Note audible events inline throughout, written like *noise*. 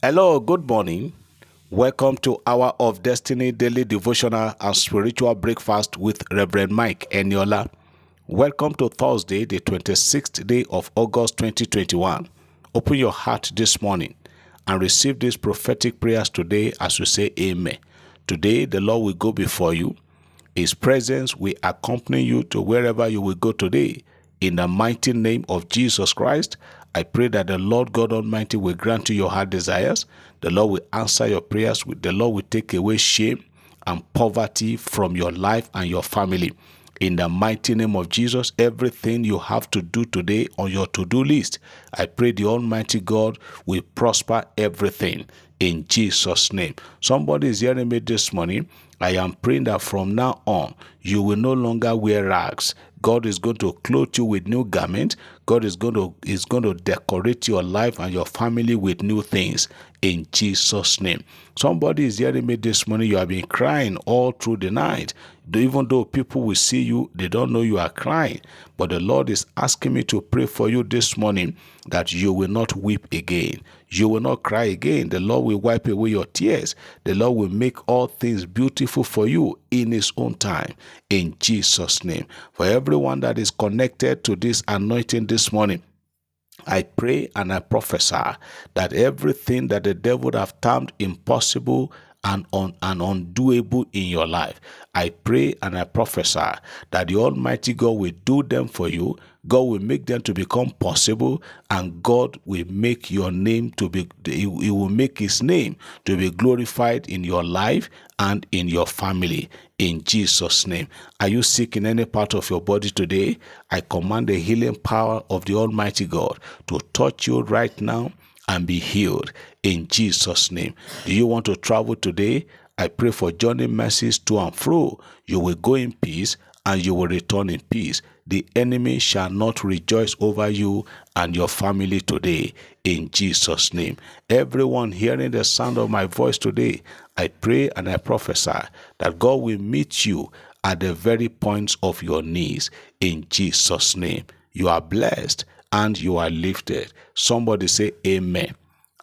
Hello, good morning. Welcome to Hour of Destiny Daily Devotional and Spiritual Breakfast with Reverend Mike Eniola. Welcome to Thursday, the 26th day of August 2021. Open your heart this morning and receive these prophetic prayers today as we say Amen. Today, the Lord will go before you. His presence will accompany you to wherever you will go today. In the mighty name of Jesus Christ, I pray that the Lord God Almighty will grant you your heart desires. The Lord will answer your prayers. The Lord will take away shame and poverty from your life and your family. In the mighty name of Jesus, everything you have to do today on your to do list, I pray the Almighty God will prosper everything in Jesus' name. Somebody is hearing me this morning. I am praying that from now on, you will no longer wear rags. God is going to clothe you with new garments. God is going to is going to decorate your life and your family with new things in Jesus' name. Somebody is hearing me this morning. You have been crying all through the night. Even though people will see you, they don't know you are crying. But the Lord is asking me to pray for you this morning that you will not weep again. You will not cry again. The Lord will wipe away your tears. The Lord will make all things beautiful for you in His own time. In Jesus' name. For everyone that is connected to this anointing this morning, I pray and I prophesy that everything that the devil have termed impossible and, un, and undoable in your life, I pray and I prophesy that the Almighty God will do them for you. God will make them to become possible, and God will make your name to be, He will make His name to be glorified in your life and in your family. In Jesus' name. Are you sick in any part of your body today? I command the healing power of the Almighty God to touch you right now and be healed in Jesus' name. Do you want to travel today? I pray for journey mercies to and fro. You will go in peace and you will return in peace. The enemy shall not rejoice over you and your family today in Jesus' name. Everyone hearing the sound of my voice today, I pray and I prophesy that God will meet you at the very points of your knees in Jesus' name. You are blessed and you are lifted. Somebody say, Amen.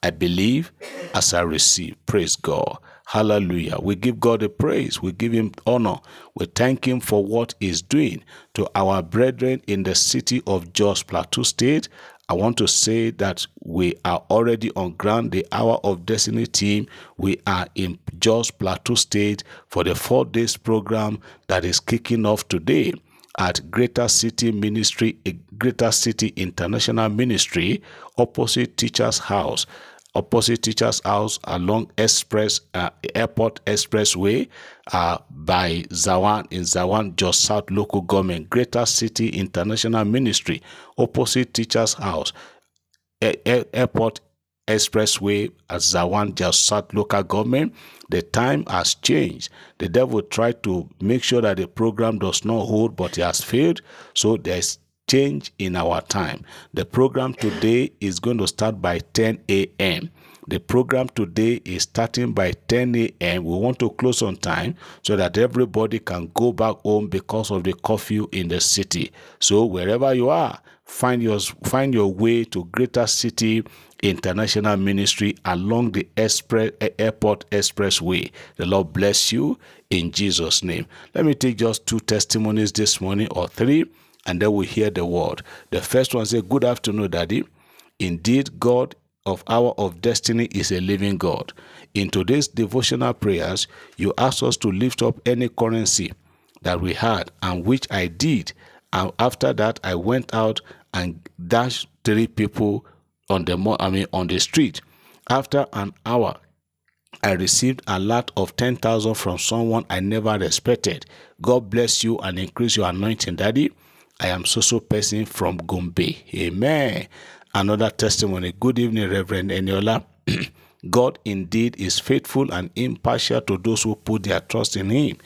I believe as I receive. Praise God. Hallelujah. We give God the praise. We give him honor. We thank him for what he's doing to our brethren in the city of Jos Plateau State. I want to say that we are already on ground, the Hour of Destiny team. We are in Jos Plateau State for the four days program that is kicking off today at Greater City Ministry, Greater City International Ministry, opposite Teachers House opposite teachers house along express uh, airport expressway uh, by zawan in zawan Jos South local government greater city international ministry opposite teachers house. Airport expressway at zawan Jos South local government. The time has changed. The devil tried to make sure that the program does not hold but he has failed. So there's change in our time. The program today is going to start by 10 a.m. The program today is starting by 10 a.m. We want to close on time so that everybody can go back home because of the curfew in the city. So wherever you are, find your find your way to Greater City International Ministry along the express, eh, airport expressway. The Lord bless you in Jesus' name. Let me take just two testimonies this morning or three and then we hear the word. The first one says, Good afternoon, Daddy. Indeed, God of Hour of Destiny is a living God. In today's devotional prayers, you asked us to lift up any currency that we had, and which I did. And after that, I went out and dashed three people on the I mean on the street. After an hour, I received a lot of 10,000 from someone I never respected. God bless you and increase your anointing, Daddy. I am so so person from Gombe. Amen. Another testimony. Good evening, Reverend Eniola. *clears throat* God indeed is faithful and impartial to those who put their trust in Him.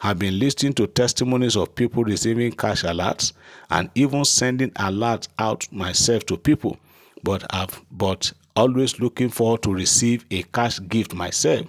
I've been listening to testimonies of people receiving cash alerts and even sending alerts out myself to people, but I've but always looking forward to receive a cash gift myself.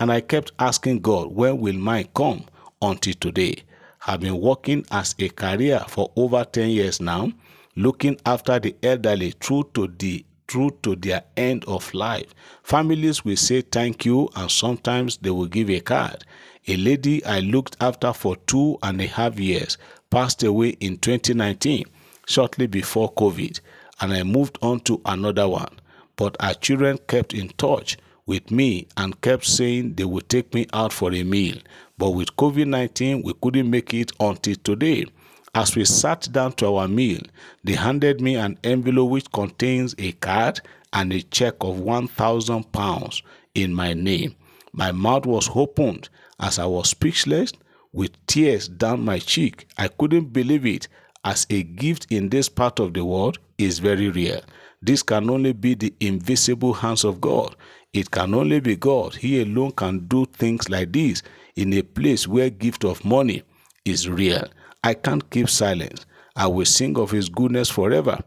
And I kept asking God, when will mine come? Until today have been working as a career for over 10 years now, looking after the elderly through to the through to their end of life. Families will say thank you and sometimes they will give a card. A lady I looked after for two and a half years passed away in 2019, shortly before COVID, and I moved on to another one. But our children kept in touch with me and kept saying they would take me out for a meal. But with COVID 19, we couldn't make it until today. As we sat down to our meal, they handed me an envelope which contains a card and a check of 1,000 pounds in my name. My mouth was opened as I was speechless with tears down my cheek. I couldn't believe it as a gift in this part of the world is very rare. This can only be the invisible hands of God. It can only be God. He alone can do things like this in a place where gift of money is real. I can't keep silence. I will sing of his goodness forever.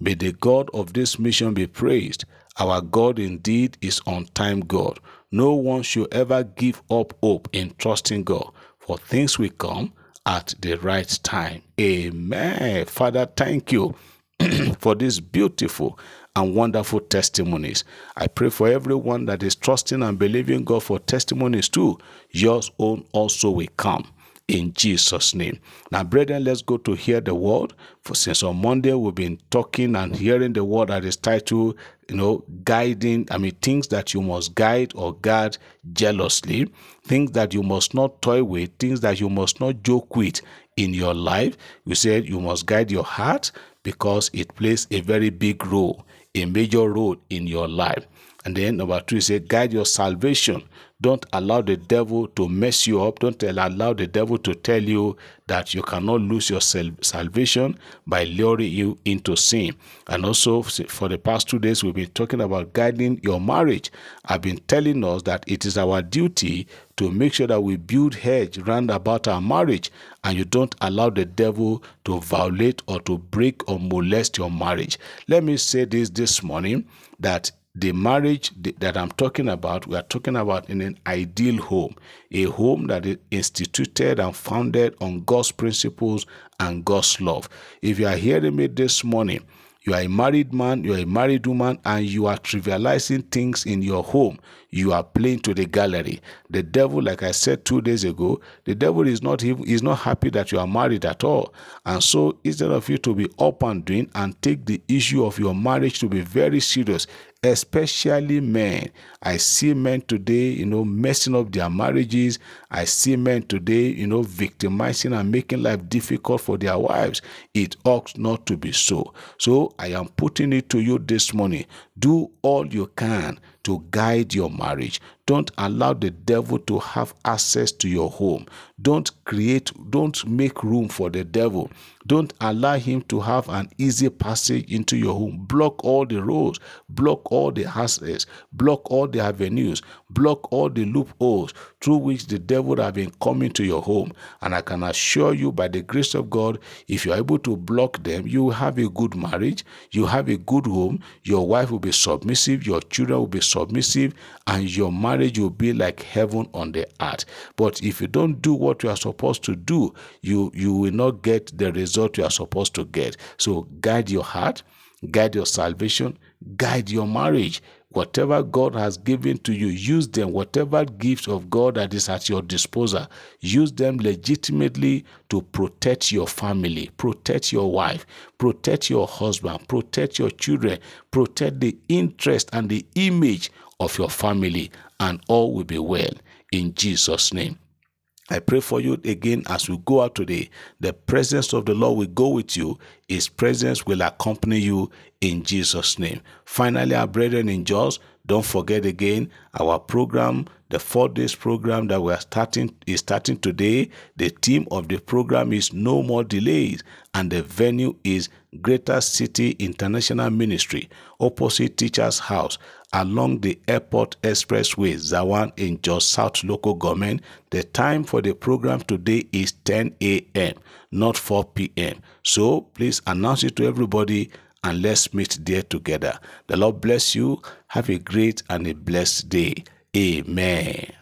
May the God of this mission be praised. Our God indeed is on time God. No one should ever give up hope in trusting God, for things will come at the right time. Amen. Father, thank you *clears throat* for this beautiful and wonderful testimonies. I pray for everyone that is trusting and believing God for testimonies too. Yours own also will come in Jesus' name. Now, brethren, let's go to hear the word. For since on Monday we've been talking and hearing the word that is titled, you know, guiding. I mean, things that you must guide or guard jealously, things that you must not toy with, things that you must not joke with in your life. You said you must guide your heart because it plays a very big role, a major role in your life. And then number two, he said, guide your salvation. Don't allow the devil to mess you up. Don't allow the devil to tell you that you cannot lose your salvation by luring you into sin. And also, for the past two days, we've been talking about guiding your marriage. I've been telling us that it is our duty to make sure that we build hedge round about our marriage and you don't allow the devil to violate or to break or molest your marriage. Let me say this this morning that the marriage that I'm talking about, we are talking about in an ideal home, a home that is instituted and founded on God's principles and God's love. If you are hearing me this morning, you are a married man, you are a married woman, and you are trivializing things in your home. You are playing to the gallery. The devil, like I said two days ago, the devil is not is not happy that you are married at all. And so instead of you to be up and doing and take the issue of your marriage to be very serious, especially men. I see men today, you know, messing up their marriages. I see men today, you know, victimizing and making life difficult for their wives. It ought not to be so. So I am putting it to you this morning. Do all you can to guide your marriage. Don't allow the devil to have access to your home. Don't create, don't make room for the devil. Don't allow him to have an easy passage into your home. Block all the roads, block all the access, block all the avenues, block all the loopholes through which the devil have been coming to your home. And I can assure you, by the grace of God, if you're able to block them, you will have a good marriage, you have a good home, your wife will be submissive, your children will be submissive, and your marriage will be like heaven on the earth. But if you don't do what you are supposed to do, you you will not get the result you are supposed to get. So guide your heart, guide your salvation, guide your marriage. Whatever God has given to you, use them. Whatever gifts of God that is at your disposal, use them legitimately to protect your family, protect your wife, protect your husband, protect your children, protect the interest and the image of your family, and all will be well in Jesus' name. I pray for you again as we go out today. The presence of the Lord will go with you. His presence will accompany you in Jesus' name. Finally, our brethren in Jos, don't forget again our program, the four days program that we are starting is starting today. The theme of the program is No More Delays, and the venue is Greater City International Ministry, opposite Teacher's House, along the Airport Expressway, Zawan in Jos South Local Government. The time for the program today is 10 a.m., not 4 p.m. So please announce it to everybody and let's meet there together. The Lord bless you. Have a great and a blessed day. Amen.